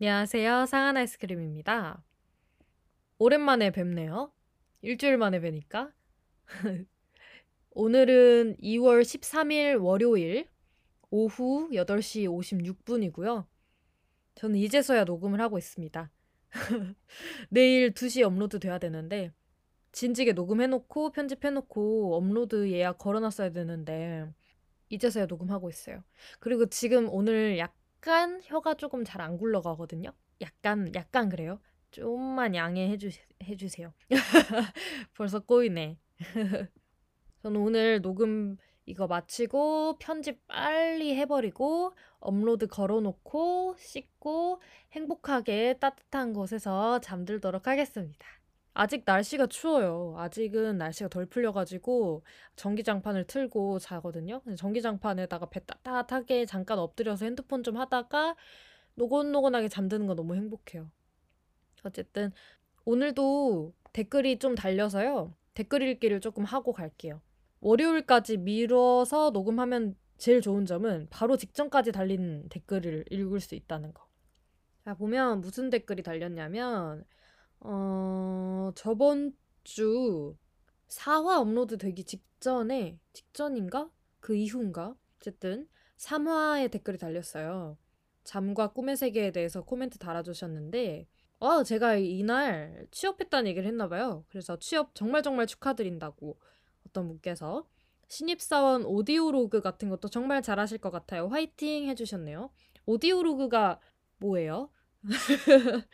안녕하세요. 상한 아이스크림입니다. 오랜만에 뵙네요. 일주일 만에 뵈니까. 오늘은 2월 13일 월요일 오후 8시 56분이고요. 저는 이제서야 녹음을 하고 있습니다. 내일 2시 업로드 돼야 되는데 진즉에 녹음해놓고 편집해놓고 업로드 예약 걸어놨어야 되는데 이제서야 녹음하고 있어요. 그리고 지금 오늘 약 간 혀가 조금 잘 안 굴러가거든요. 약간 약간 그래요. 좀만 양해해 주 해주세요. 벌써 꼬이네. 저는 오늘 녹음 이거 마치고 편집 빨리 해버리고 업로드 걸어놓고 씻고 행복하게 따뜻한 곳에서 잠들도록 하겠습니다. 아직 날씨가 추워요. 아직은 날씨가 덜 풀려가지고 전기장판을 틀고 자거든요. 전기장판에다가 배 따뜻하게 잠깐 엎드려서 핸드폰 좀 하다가 노곤노곤하게 잠드는 거 너무 행복해요. 어쨌든 오늘도 댓글이 좀 달려서요. 댓글 읽기를 조금 하고 갈게요. 월요일까지 미뤄서 녹음하면 제일 좋은 점은 바로 직전까지 달린 댓글을 읽을 수 있다는 거. 자, 보면 무슨 댓글이 달렸냐면, 어, 저번 주 4화 업로드 되기 직전에, 직전인가? 그 이후인가? 어쨌든 3화에 댓글이 달렸어요. 잠과 꿈의 세계에 대해서 코멘트 달아주셨는데, 어, 제가 이날 취업했다는 얘기를 했나봐요. 그래서 취업 정말 정말 축하드린다고 어떤 분께서 신입사원 오디오로그 같은 것도 정말 잘하실 것 같아요. 화이팅 해주셨네요. 오디오로그가 뭐예요?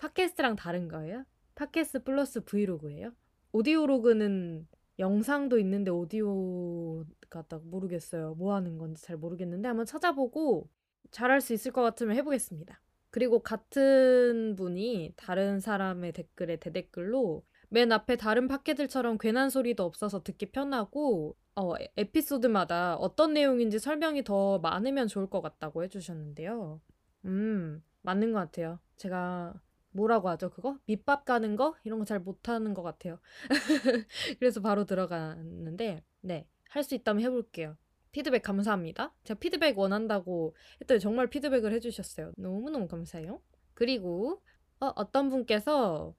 팟캐스트랑 다른 거예요? 팟캐스트 플러스 브이로그예요? 오디오로그는 영상도 있는데 오디오가 딱 모르겠어요. 뭐 하는 건지 잘 모르겠는데 한번 찾아보고 잘할 수 있을 것 같으면 해보겠습니다. 그리고 같은 분이 다른 사람의 댓글에 대댓글로 맨 앞에 다른 팟캐들처럼 괜한 소리도 없어서 듣기 편하고 어, 에피소드마다 어떤 내용인지 설명이 더 많으면 좋을 것 같다고 해주셨는데요. 음, 맞는 것 같아요. 제가 뭐라고 하죠, 그거? 밑밥 가는 거? 이런 거 잘 못하는 것 같아요. 그래서 바로 들어갔는데, 네, 할 수 있다면 해볼게요. 피드백 감사합니다. 제가 피드백 원한다고 했더니 정말 피드백을 해주셨어요. 너무너무 감사해요. 그리고 어, 어떤 분께서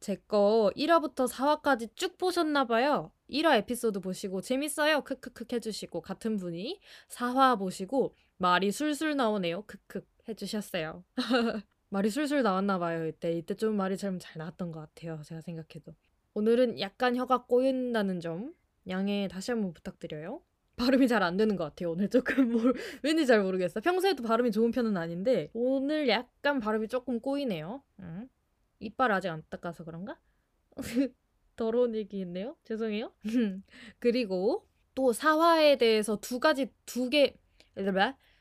제 거 1화부터 4화까지 쭉 보셨나봐요. 1화 에피소드 보시고 재밌어요. 크크크 해주시고 같은 분이 4화 보시고 말이 술술 나오네요. 크크 해주셨어요. 말이 술술 나왔나 봐요. 이때 이때 좀 말이 좀잘 나왔던 것 같아요. 제가 생각해도 오늘은 약간 혀가 꼬인다는 점 양해 다시 한번 부탁드려요. 발음이 잘 안 되는 것 같아요. 오늘 조금 뭘 왠지 잘 모르겠어. 평소에도 발음이 좋은 편은 아닌데 오늘 약간 발음이 조금 꼬이네요. 응. 이빨 아직 안 닦아서 그런가? 더러운 얘기 했네요. 죄송해요. 그리고 또 사화에 대해서 두 가지 두 개,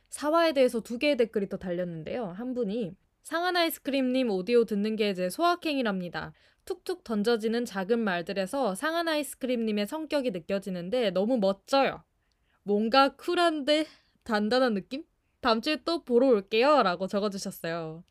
사화에 대해서 두 개의 댓글이 또 달렸는데요. 한 분이 상한 아이스크림님 오디오 듣는 게 제 소확행이랍니다. 툭툭 던져지는 작은 말들에서 상한 아이스크림님의 성격이 느껴지는데 너무 멋져요. 뭔가 쿨한데 단단한 느낌? 다음 주에 또 보러 올게요. 라고 적어주셨어요.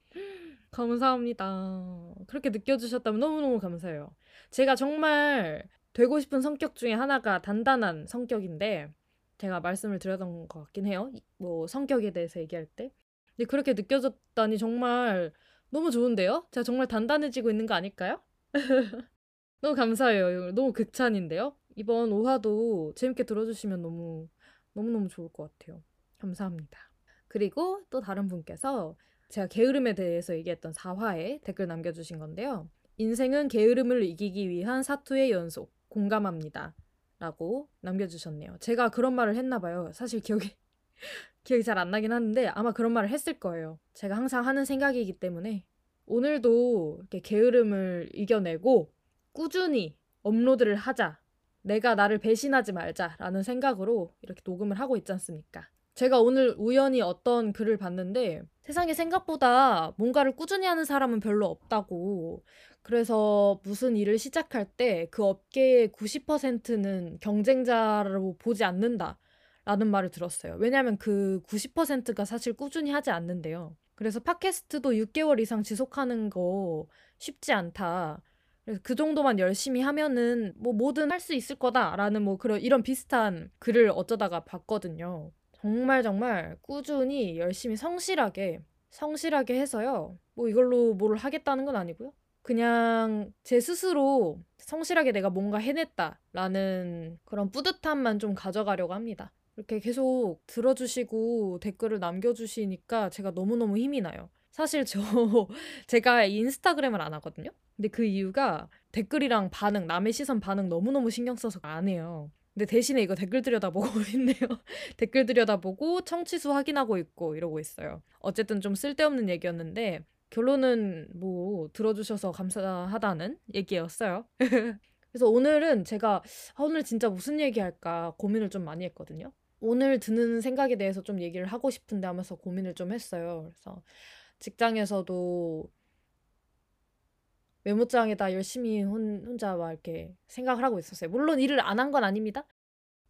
감사합니다. 그렇게 느껴주셨다면 너무너무 감사해요. 제가 정말 되고 싶은 성격 중에 하나가 단단한 성격인데, 제가 말씀을 드렸던 것 같긴 해요. 뭐, 성격에 대해서 얘기할 때. 근데 그렇게 느껴졌다니 정말 너무 좋은데요? 제가 정말 단단해지고 있는 거 아닐까요? 너무 감사해요. 너무 극찬인데요? 이번 5화도 재밌게 들어주시면 너무 너무너무 좋을 것 같아요. 감사합니다. 그리고 또 다른 분께서 제가 게으름에 대해서 얘기했던 4화에 댓글 남겨주신 건데요. 인생은 게으름을 이기기 위한 사투의 연속. 공감합니다. 라고 남겨주셨네요. 제가 그런 말을 했나봐요. 사실 기억이, 기억이 잘 안 나긴 하는데 아마 그런 말을 했을 거예요. 제가 항상 하는 생각이기 때문에 오늘도 이렇게 게으름을 이겨내고 꾸준히 업로드를 하자. 내가 나를 배신하지 말자라는 생각으로 이렇게 녹음을 하고 있지 않습니까? 제가 오늘 우연히 어떤 글을 봤는데 세상에 생각보다 뭔가를 꾸준히 하는 사람은 별로 없다고. 그래서 무슨 일을 시작할 때 그 업계의 90%는 경쟁자로 보지 않는다. 라는 말을 들었어요. 왜냐하면 그 90%가 사실 꾸준히 하지 않는데요. 그래서 팟캐스트도 6개월 이상 지속하는 거 쉽지 않다. 그래서 그 정도만 열심히 하면은 뭐 뭐든 할 수 있을 거다라는 뭐 그런 이런 비슷한 글을 어쩌다가 봤거든요. 정말 정말 꾸준히 열심히 성실하게 성실하게 해서요. 뭐 이걸로 뭘 하겠다는 건 아니고요. 그냥 제 스스로 성실하게 내가 뭔가 해냈다라는 그런 뿌듯함만 좀 가져가려고 합니다. 이렇게 계속 들어주시고 댓글을 남겨주시니까 제가 너무너무 힘이 나요. 사실 저 제가 인스타그램을 안 하거든요. 근데 그 이유가 댓글이랑 반응, 남의 시선 반응 너무너무 신경 써서 안 해요. 근데 대신에 이거 댓글 들여다보고 있네요. 댓글 들여다보고 청취수 확인하고 있고 이러고 있어요. 어쨌든 좀 쓸데없는 얘기였는데 결론은 뭐 들어주셔서 감사하다는 얘기였어요. 그래서 오늘은 제가 아, 오늘 진짜 무슨 얘기할까 고민을 좀 많이 했거든요. 오늘 드는 생각에 대해서 좀 얘기를 하고 싶은데 하면서 고민을 좀 했어요. 그래서 직장에서도 메모장에다 열심히 혼, 혼자 막 이렇게 생각을 하고 있었어요. 물론 일을 안 한 건 아닙니다.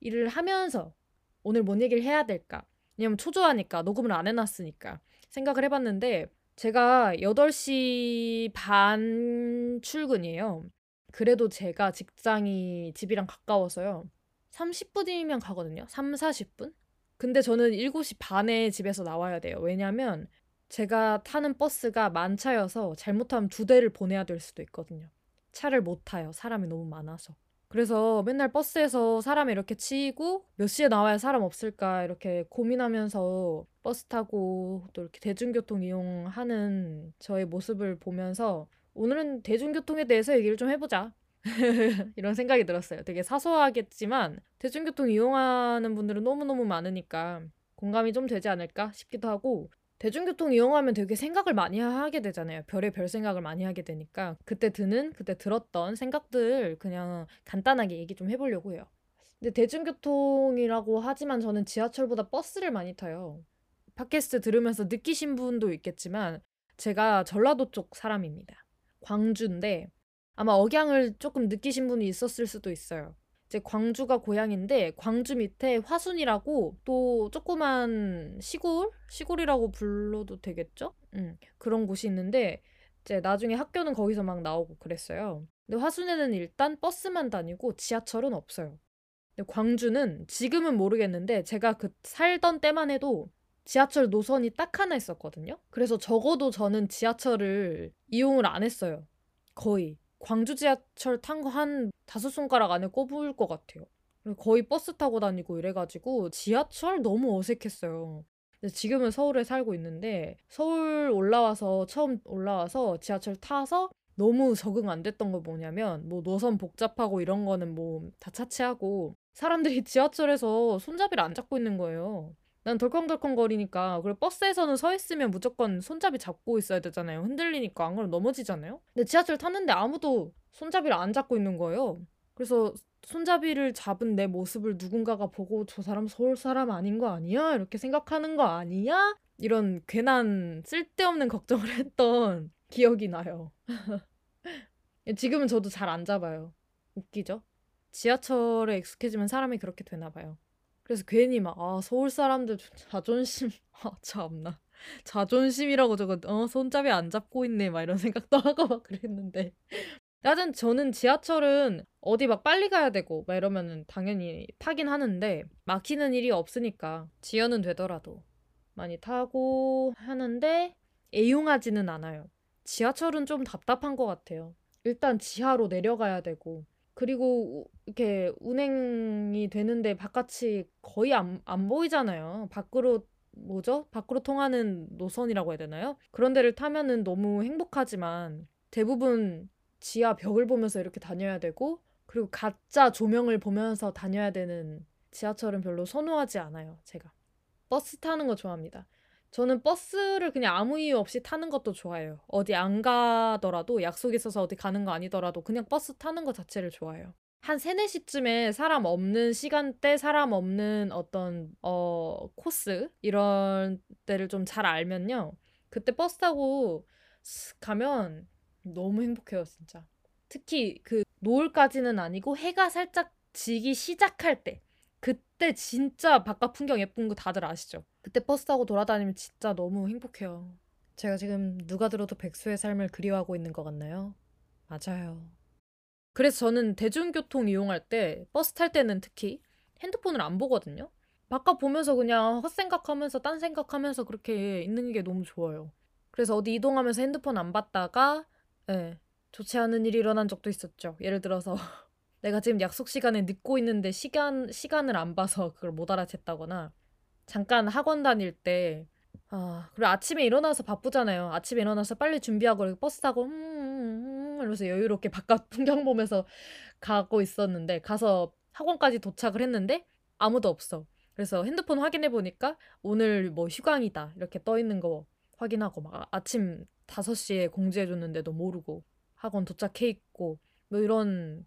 일을 하면서 오늘 뭔 얘기를 해야 될까? 왜냐면 초조하니까 녹음을 안 해놨으니까 생각을 해봤는데 제가 8시 반 출근이에요. 그래도 제가 직장이 집이랑 가까워서요. 30분이면 가거든요. 3, 40분? 근데 저는 7시 반에 집에서 나와야 돼요. 왜냐면 제가 타는 버스가 만차여서 잘못하면 두 대를 보내야 될 수도 있거든요. 차를 못 타요. 사람이 너무 많아서. 그래서 맨날 버스에서 사람이 이렇게 치이고 몇 시에 나와야 사람 없을까 이렇게 고민하면서 버스 타고 또 이렇게 대중교통 이용하는 저의 모습을 보면서 오늘은 대중교통에 대해서 얘기를 좀 해보자. 이런 생각이 들었어요. 되게 사소하겠지만 대중교통 이용하는 분들은 너무너무 많으니까 공감이 좀 되지 않을까 싶기도 하고 대중교통 이용하면 되게 생각을 많이 하게 되잖아요. 별의 별 생각을 많이 하게 되니까 그때 드는 그때 들었던 생각들 그냥 간단하게 얘기 좀 해보려고 해요. 근데 대중교통이라고 하지만 저는 지하철보다 버스를 많이 타요. 팟캐스트 들으면서 느끼신 분도 있겠지만 제가 전라도 쪽 사람입니다. 광주인데 아마 억양을 조금 느끼신 분이 있었을 수도 있어요. 이제 광주가 고향인데 광주 밑에 화순이라고 또 조그만 시골 시골이라고 불러도 되겠죠? 음, 그런 곳이 있는데 이제 나중에 학교는 거기서 막 나오고 그랬어요. 근데 화순에는 일단 버스만 다니고 지하철은 없어요. 근데 광주는 지금은 모르겠는데 제가 그 살던 때만 해도 지하철 노선이 딱 하나 있었거든요. 그래서 적어도 저는 지하철을 이용을 안 했어요. 거의. 광주 지하철 탄 거 한 다섯 손가락 안에 꼽을 것 같아요. 거의 버스 타고 다니고 이래가지고 지하철 너무 어색했어요. 지금은 서울에 살고 있는데 서울 올라와서 처음 올라와서 지하철 타서 너무 적응 안 됐던 거 뭐냐면 뭐 노선 복잡하고 이런 거는 뭐 다 차치하고 사람들이 지하철에서 손잡이를 안 잡고 있는 거예요. 난 덜컹덜컹 거리니까 그리고 버스에서는 서 있으면 무조건 손잡이 잡고 있어야 되잖아요. 흔들리니까 안 그러면 넘어지잖아요. 근데 지하철 탔는데 아무도 손잡이를 안 잡고 있는 거예요. 그래서 손잡이를 잡은 내 모습을 누군가가 보고 저 사람 서울 사람 아닌 거 아니야? 이렇게 생각하는 거 아니야? 이런 괜한 쓸데없는 걱정을 했던 기억이 나요. 지금은 저도 잘 안 잡아요. 웃기죠? 지하철에 익숙해지면 사람이 그렇게 되나 봐요. 그래서 괜히 막, 아, 서울 사람들 자존심, 아, 참나. 자존심이라고 저거, 어, 손잡이 안 잡고 있네. 막 이런 생각도 하고 막 그랬는데. 하여튼 저는 지하철은 어디 막 빨리 가야 되고 막 이러면은 당연히 타긴 하는데 막히는 일이 없으니까 지연은 되더라도 많이 타고 하는데 애용하지는 않아요. 지하철은 좀 답답한 것 같아요. 일단 지하로 내려가야 되고 그리고 이렇게 운행이 되는데 바깥이 거의 안, 안 보이잖아요. 밖으로 뭐죠? 밖으로 통하는 노선이라고 해야 되나요? 그런 데를 타면은 너무 행복하지만 대부분 지하 벽을 보면서 이렇게 다녀야 되고 그리고 가짜 조명을 보면서 다녀야 되는 지하철은 별로 선호하지 않아요. 제가 버스 타는 거 좋아합니다. 저는 버스를 그냥 아무 이유 없이 타는 것도 좋아해요. 어디 안 가더라도 약속 있어서 어디 가는 거 아니더라도 그냥 버스 타는 것 자체를 좋아해요. 한 3, 4시쯤에 사람 없는 시간대, 사람 없는 어떤 어 코스 이런 때를 좀 잘 알면요. 그때 버스 타고 가면 너무 행복해요, 진짜. 특히 그 노을까지는 아니고 해가 살짝 지기 시작할 때 그때 진짜 바깥 풍경 예쁜 거 다들 아시죠? 그때 버스 타고 돌아다니면 진짜 너무 행복해요. 제가 지금 누가 들어도 백수의 삶을 그리워하고 있는 것 같나요? 맞아요. 그래서 저는 대중교통 이용할 때, 버스 탈 때는 특히 핸드폰을 안 보거든요. 바깥 보면서 그냥 헛생각하면서 딴 생각하면서 그렇게 있는 게 너무 좋아요. 그래서 어디 이동하면서 핸드폰 안 봤다가 예. 좋지 않은 일이 일어난 적도 있었죠. 예를 들어서 내가 지금 약속 시간에 늦고 있는데 시간 시간을 안 봐서 그걸 못 알아챘다거나 잠깐 학원 다닐 때 아, 그리고 아침에 일어나서 바쁘잖아요. 아침에 일어나서 빨리 준비하고 버스 타고 음, 음, 음, 이러면서 여유롭게 바깥 풍경 보면서 가고 있었는데 가서 학원까지 도착을 했는데 아무도 없어. 그래서 핸드폰 확인해 보니까 오늘 뭐 휴강이다 이렇게 떠 있는 거 확인하고 막 아침 5시에 공지해 줬는데도 모르고 학원 도착해 있고 뭐 이런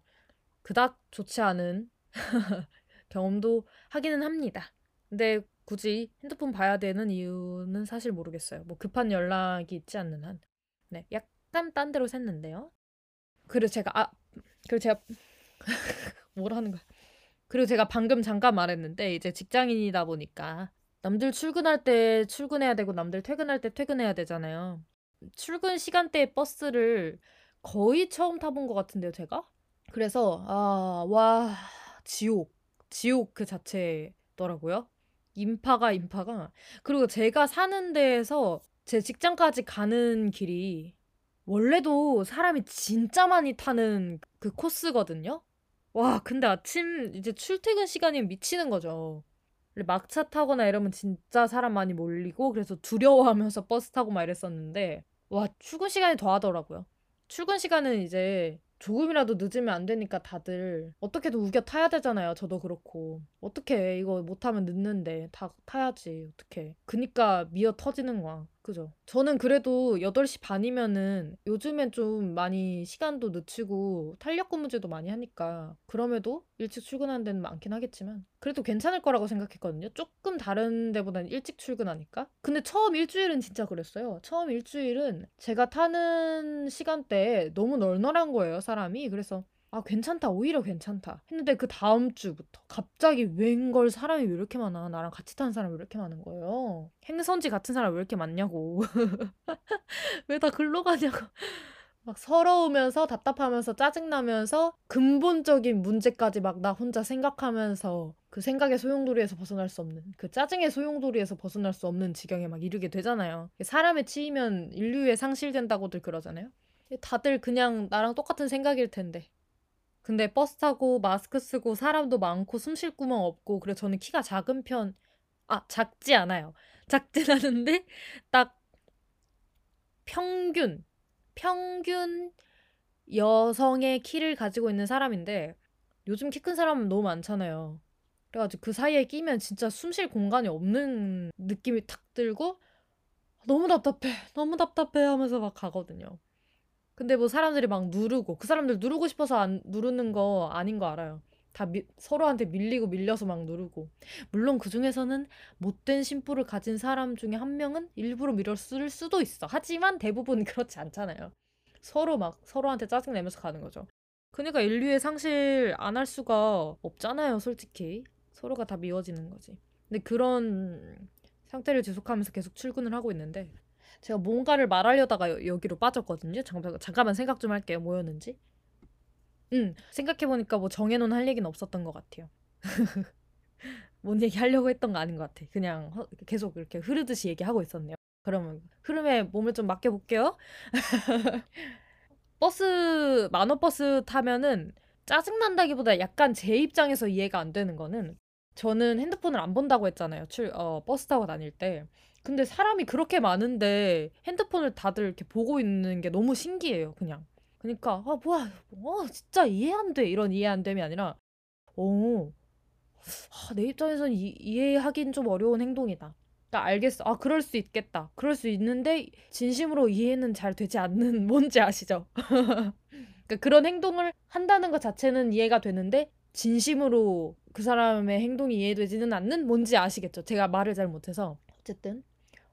그닥 좋지 않은 경험도 하기는 합니다. 근데 굳이 핸드폰 봐야 되는 이유는 사실 모르겠어요. 뭐 급한 연락이 있지 않는 한. 네, 약간 딴 데로 샜는데요. 그리고 제가 아 그리고 제가 뭐라는 거야. 그리고 제가 방금 잠깐 말했는데 이제 직장인이다 보니까 남들 출근할 때 출근해야 되고 남들 퇴근할 때 퇴근해야 되잖아요. 출근 시간대에 버스를 거의 처음 타본 것 같은데요, 제가? 그래서 아, 와, 지옥. 지옥 그 자체더라고요. 인파가 인파가. 그리고 제가 사는 데에서 제 직장까지 가는 길이 원래도 사람이 진짜 많이 타는 그 코스거든요. 와, 근데 아침 이제 출퇴근 시간이 미치는 거죠. 막차 타거나 이러면 진짜 사람 많이 몰리고 그래서 두려워하면서 버스 타고 막 이랬었는데 와, 출근 시간이 더 하더라고요. 출근 시간은 이제 조금이라도 늦으면 안 되니까 다들 어떻게든 우겨 타야 되잖아요. 저도 그렇고. 어떻게 이거 못하면 늦는데 다 타야지. 어떻게. 그니까 미어 터지는 거야. 그죠? 저는 그래도 8시 반이면은 요즘엔 좀 많이 시간도 늦추고 탄력 근무제도 많이 하니까 그럼에도 일찍 출근하는 데는 많긴 하겠지만 그래도 괜찮을 거라고 생각했거든요. 조금 다른 데보다는 일찍 출근하니까. 근데 처음 일주일은 진짜 그랬어요. 처음 일주일은 제가 타는 시간대에 너무 널널한 거예요, 사람이. 그래서 아, 괜찮다. 오히려 괜찮다. 했는데 그 다음 주부터 갑자기 웬걸 사람이 왜 이렇게 많아? 나랑 같이 타는 사람이 왜 이렇게 많은 거예요? 행선지 같은 사람 왜 이렇게 많냐고. 왜 다 글로 가냐고. 막 서러우면서 답답하면서 짜증나면서 근본적인 문제까지 막 나 혼자 생각하면서 그 생각의 소용돌이에서 벗어날 수 없는 그 짜증의 소용돌이에서 벗어날 수 없는 지경에 막 이르게 되잖아요. 사람에 치이면 인류에 상실된다고들 그러잖아요. 다들 그냥 나랑 똑같은 생각일 텐데 근데 버스 타고 마스크 쓰고 사람도 많고 숨 쉴 구멍 없고 그래서 저는 키가 작은 편, 아, 작지 않아요. 작진 않은데 딱 평균, 평균 여성의 키를 가지고 있는 사람인데 요즘 키 큰 사람은 너무 많잖아요. 그래가지고 그 사이에 끼면 진짜 숨 쉴 공간이 없는 느낌이 탁 들고 너무 답답해, 너무 답답해 하면서 막 가거든요. 근데 뭐 사람들이 막 누르고 그 사람들 누르고 싶어서 안 누르는 거 아닌 거 알아요. 다 미, 서로한테 밀리고 밀려서 막 누르고 물론 그 중에서는 못된 심부를 가진 사람 중에 한 명은 일부러 밀었을 수도 있어. 하지만 대부분 그렇지 않잖아요. 서로 막 서로한테 짜증 내면서 가는 거죠. 그러니까 인류의 상실 안 할 수가 없잖아요, 솔직히. 서로가 다 미워지는 거지. 근데 그런 상태를 지속하면서 계속 출근을 하고 있는데 제가 뭔가를 말하려다가 여, 기로 빠졌거든요. 잠깐, 잠깐만 생각 좀 할게요. 뭐였는지. 응, 생각해보니까 뭐 정해놓은 할 얘기는 없었던 것 같아요. 뭔 얘기 하려고 했던 거 아닌 것 같아. 그냥 허, 계속 이렇게 흐르듯이 얘기하고 있었네요. 그러면 흐름에 몸을 좀 맡겨볼게요. 버스, 만원버스 타면은 짜증난다기보다 약간 제 입장에서 이해가 안 되는 거는 저는 핸드폰을 안 본다고 했잖아요. 출, 어, 버스 타고 다닐 때. 근데 사람이 그렇게 많은데 핸드폰을 다들 이렇게 보고 있는 게 너무 신기해요, 그냥. 그러니까 아 뭐야, 어 진짜 이해 안 돼. 이런 이해 안 됨이 아니라 어. 아, 내 입장에선 이, 이해하긴 좀 어려운 행동이다. 그러니까 알겠어. 아, 그럴 수 있겠다. 그럴 수 있는데 진심으로 이해는 잘 되지 않는 뭔지 아시죠? 그러니까 그런 행동을 한다는 것 자체는 이해가 되는데 진심으로 그 사람의 행동이 이해되지는 않는 뭔지 아시겠죠? 제가 말을 잘 못해서 어쨌든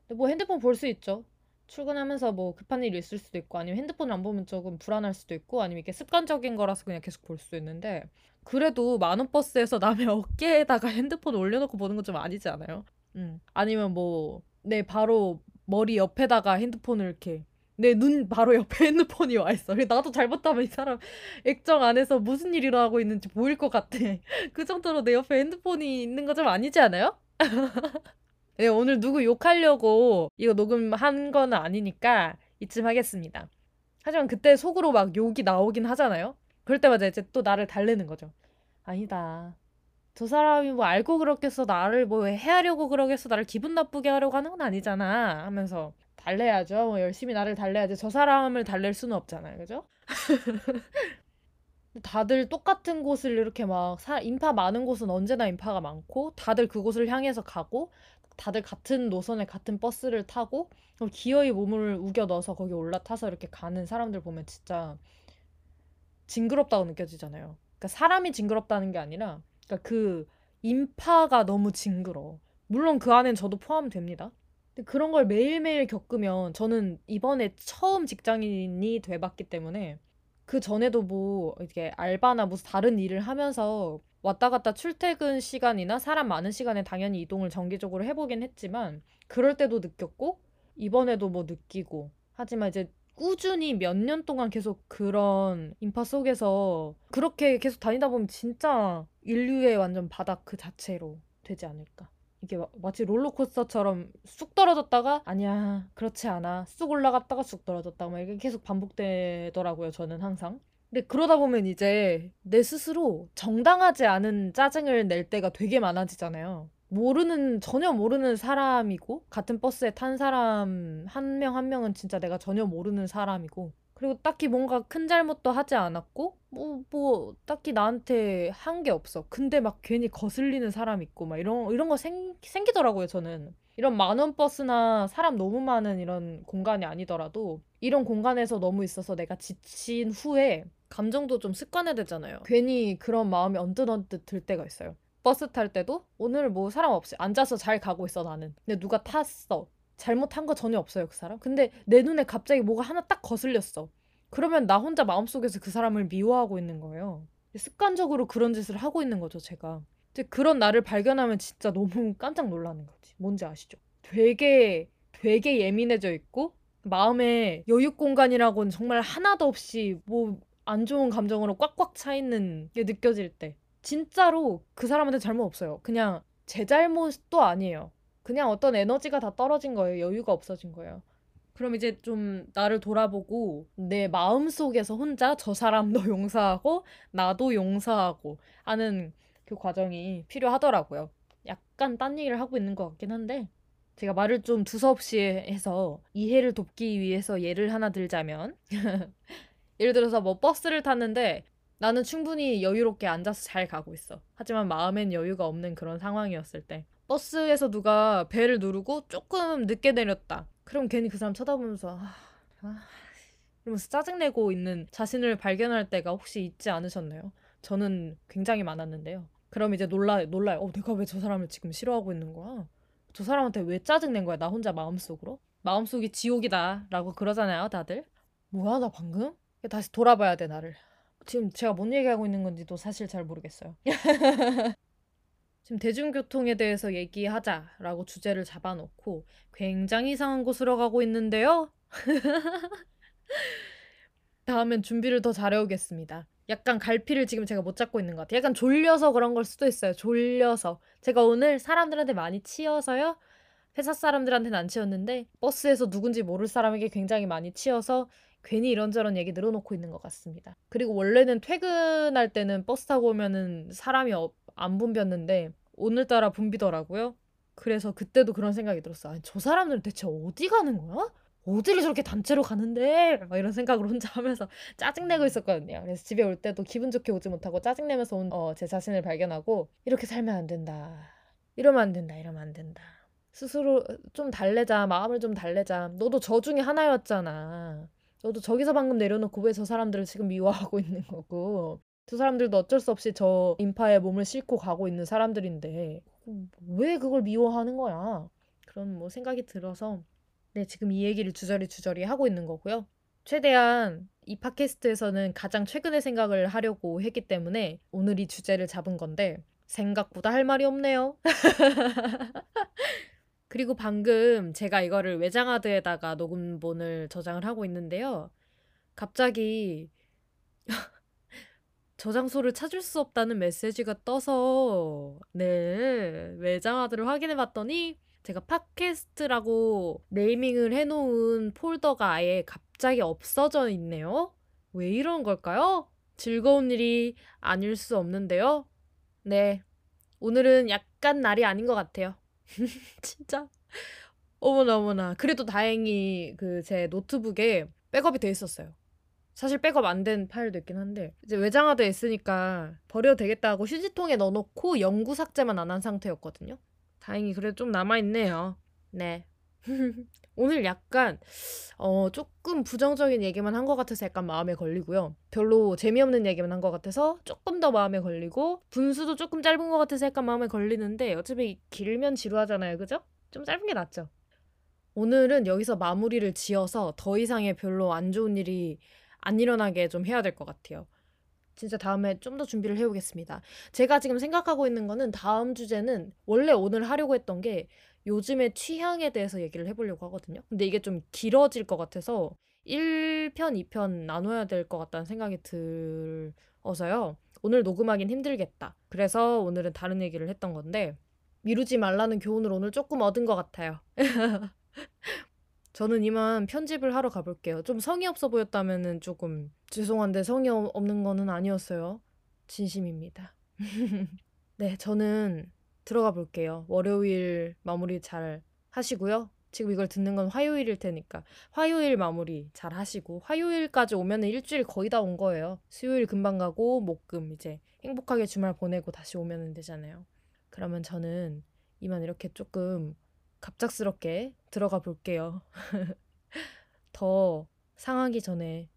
뭐 핸드폰 볼 수 있죠. 출근하면서 뭐 급한 일이 있을 수도 있고 아니면 핸드폰을 안 보면 조금 불안할 수도 있고 아니면 이게 습관적인 거라서 그냥 계속 볼 수 있는데 그래도 만원 버스에서 남의 어깨에다가 핸드폰 올려놓고 보는 건 좀 아니지 않아요? 음. 아니면 뭐 내 바로 머리 옆에다가 핸드폰을 이렇게 내 눈 바로 옆에 핸드폰이 와 있어. 나도 잘못하면 이 사람 액정 안에서 무슨 일이 일어나고 있는지 보일 것 같아. 그 정도로 내 옆에 핸드폰이 있는 거 좀 아니지 않아요? 네, 오늘 누구 욕하려고 이거 녹음한 건 아니니까 이쯤 하겠습니다. 하지만 그때 속으로 막 욕이 나오긴 하잖아요. 그럴 때마다 이제 또 나를 달래는 거죠. 아니다. 저 사람이 뭐 알고 그렇겠어. 나를 뭐 해하려고 그러겠어. 나를 기분 나쁘게 하려고 하는 건 아니잖아. 하면서 달래야죠. 뭐 열심히 나를 달래야지. 저 사람을 달랠 수는 없잖아요. 그죠? 다들 똑같은 곳을 이렇게 막 사, 인파 많은 곳은 언제나 인파가 많고 다들 그곳을 향해서 가고 다들 같은 노선에 같은 버스를 타고 기어이 몸을 우겨 넣어서 거기 올라타서 이렇게 가는 사람들 보면 진짜 징그럽다고 느껴지잖아요. 그러니까 사람이 징그럽다는 게 아니라 그러니까 그 인파가 너무 징그러. 물론 그 안엔 저도 포함됩니다. 근데 그런 걸 매일매일 겪으면 저는 이번에 처음 직장인이 돼봤기 때문에 그 전에도 뭐 이렇게 알바나 무슨 다른 일을 하면서 왔다 갔다 출퇴근 시간이나 사람 많은 시간에 당연히 이동을 정기적으로 해보긴 했지만 그럴 때도 느꼈고 이번에도 뭐 느끼고 하지만 이제 꾸준히 몇 년 동안 계속 그런 인파 속에서 그렇게 계속 다니다 보면 진짜 인류의 완전 바닥 그 자체로 되지 않을까. 이게 마치 롤러코스터처럼 쑥 떨어졌다가 아니야 그렇지 않아. 쑥 올라갔다가 쑥 떨어졌다가 막 이게 계속 반복되더라고요 저는 항상 근데 그러다 보면 이제 내 스스로 정당하지 않은 짜증을 낼 때가 되게 많아지잖아요 모르는 전혀 모르는 사람이고 같은 버스에 탄 사람 한 명 한 명은 진짜 내가 전혀 모르는 사람이고 그리고 딱히 뭔가 큰 잘못도 하지 않았고 뭐, 뭐 딱히 나한테 한 게 없어. 근데 막 괜히 거슬리는 사람 있고 막 이런 이런 거 생, 생기더라고요, 저는. 이런 만원 버스나 사람 너무 많은 이런 공간이 아니더라도 이런 공간에서 너무 있어서 내가 지친 후에 감정도 좀 습관화 되잖아요. 괜히 그런 마음이 언뜻 언뜻 들 때가 있어요. 버스 탈 때도 오늘 뭐 사람 없이 앉아서 잘 가고 있어 나는. 근데 누가 탔어. 잘못한 거 전혀 없어요, 그 사람. 근데 내 눈에 갑자기 뭐가 하나 딱 거슬렸어. 그러면 나 혼자 마음속에서 그 사람을 미워하고 있는 거예요. 습관적으로 그런 짓을 하고 있는 거죠, 제가. 근데 그런 나를 발견하면 진짜 너무 깜짝 놀라는 거지. 뭔지 아시죠? 되게, 되게 예민해져 있고, 마음에 여유 공간이라고는 정말 하나도 없이 뭐 안 좋은 감정으로 꽉꽉 차 있는 게 느껴질 때. 진짜로 그 사람한테 잘못 없어요. 그냥 제 잘못도 아니에요. 그냥 어떤 에너지가 다 떨어진 거예요. 여유가 없어진 거예요. 그럼 이제 좀 나를 돌아보고 내 마음 속에서 혼자 저 사람도 용서하고 나도 용서하고 하는 그 과정이 필요하더라고요. 약간 딴 얘기를 하고 있는 것 같긴 한데 제가 말을 좀 두서없이 해서 이해를 돕기 위해서 예를 하나 들자면 예를 들어서 뭐 버스를 탔는데 나는 충분히 여유롭게 앉아서 잘 가고 있어. 하지만 마음엔 여유가 없는 그런 상황이었을 때 버스에서 누가 벨을 누르고 조금 늦게 내렸다. 그럼 괜히 그 사람 쳐다보면서 아, 아, 이러면서 짜증내고 있는 자신을 발견할 때가 혹시 있지 않으셨나요? 저는 굉장히 많았는데요. 그럼 이제 놀라 놀라요. 어, 내가 왜 저 사람을 지금 싫어하고 있는 거야? 저 사람한테 왜 짜증 낸 거야? 나 혼자 마음속으로? 마음속이 지옥이다라고 그러잖아요, 다들. 뭐야, 나 방금? 다시 돌아봐야 돼, 나를. 지금 제가 뭔 얘기하고 있는 건지도 사실 잘 모르겠어요. 지금 대중교통에 대해서 얘기하자라고 주제를 잡아놓고 굉장히 이상한 곳으로 가고 있는데요. 다음엔 준비를 더 잘해오겠습니다. 약간 갈피를 지금 제가 못 잡고 있는 것 같아요. 약간 졸려서 그런 걸 수도 있어요. 졸려서. 제가 오늘 사람들한테 많이 치여서요. 회사 사람들한테는 안 치였는데 버스에서 누군지 모를 사람에게 굉장히 많이 치여서 괜히 이런저런 얘기 늘어놓고 있는 것 같습니다. 그리고 원래는 퇴근할 때는 버스 타고 오면은 사람이 안 붐볐는데 오늘따라 붐비더라고요. 그래서 그때도 그런 생각이 들었어. 아니, 저 사람들은 대체 어디 가는 거야? 어디를 저렇게 단체로 가는데? 막 이런 생각을 혼자 하면서 짜증내고 있었거든요. 그래서 집에 올 때도 기분 좋게 오지 못하고 짜증내면서 온, 어, 제 자신을 발견하고 이렇게 살면 안 된다. 이러면 안 된다. 이러면 안 된다. 스스로 좀 달래자. 마음을 좀 달래자. 너도 저 중에 하나였잖아. 너도 저기서 방금 내려놓고 왜 저 사람들을 지금 미워하고 있는 거고. 두 사람들도 어쩔 수 없이 저 인파에 몸을 싣고 가고 있는 사람들인데 왜 그걸 미워하는 거야? 그런 뭐 생각이 들어서 네, 지금 이 얘기를 주저리 주저리 하고 있는 거고요. 최대한 이 팟캐스트에서는 가장 최근의 생각을 하려고 했기 때문에 오늘 이 주제를 잡은 건데 생각보다 할 말이 없네요. 그리고 방금 제가 이거를 외장하드에다가 녹음본을 저장을 하고 있는데요. 갑자기 저장소를 찾을 수 없다는 메시지가 떠서 네, 외장하드를 확인해 봤더니 제가 팟캐스트라고 네이밍을 해놓은 폴더가 아예 갑자기 없어져 있네요. 왜 이런 걸까요? 즐거운 일이 아닐 수 없는데요. 네. 오늘은 약간 날이 아닌 것 같아요. 진짜. 어머나, 어머나. 그래도 다행히 그 제 노트북에 백업이 돼 있었어요. 사실 백업 안 된 파일도 있긴 한데 이제 외장하드에 있으니까 버려도 되겠다 하고 휴지통에 넣어놓고 영구 삭제만 안 한 상태였거든요. 다행히 그래도 좀 남아있네요. 네. 오늘 약간 어 조금 부정적인 얘기만 한 것 같아서 약간 마음에 걸리고요. 별로 재미없는 얘기만 한 것 같아서 조금 더 마음에 걸리고 분수도 조금 짧은 것 같아서 약간 마음에 걸리는데 어차피 길면 지루하잖아요. 그죠? 좀 짧은 게 낫죠. 오늘은 여기서 마무리를 지어서 더 이상의 별로 안 좋은 일이 안 일어나게 좀 해야 될 것 같아요. 진짜 다음에 좀 더 준비를 해오겠습니다. 제가 지금 생각하고 있는 거는 다음 주제는 원래 오늘 하려고 했던 게 요즘의 취향에 대해서 얘기를 해보려고 하거든요. 근데 이게 좀 길어질 것 같아서 1편, 2편 나눠야 될 것 같다는 생각이 들어서요. 오늘 녹음하긴 힘들겠다. 그래서 오늘은 다른 얘기를 했던 건데 미루지 말라는 교훈을 오늘 조금 얻은 것 같아요. 저는 이만 편집을 하러 가볼게요. 좀 성의 없어 보였다면은 조금 죄송한데 성의 어- 없는 거는 아니었어요. 진심입니다. 네, 저는 들어가 볼게요. 월요일 마무리 잘 하시고요. 지금 이걸 듣는 건 화요일일 테니까 화요일 마무리 잘 하시고 화요일까지 오면은 일주일 거의 다 온 거예요. 수요일 금방 가고 목금 이제 행복하게 주말 보내고 다시 오면 되잖아요. 그러면 저는 이만 이렇게 조금 갑작스럽게 들어가 볼게요. 더 상하기 전에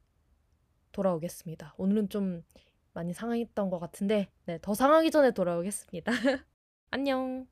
돌아오겠습니다. 오늘은 좀 많이 상했던 것 같은데, 네, 더 상하기 전에 돌아오겠습니다. 안녕.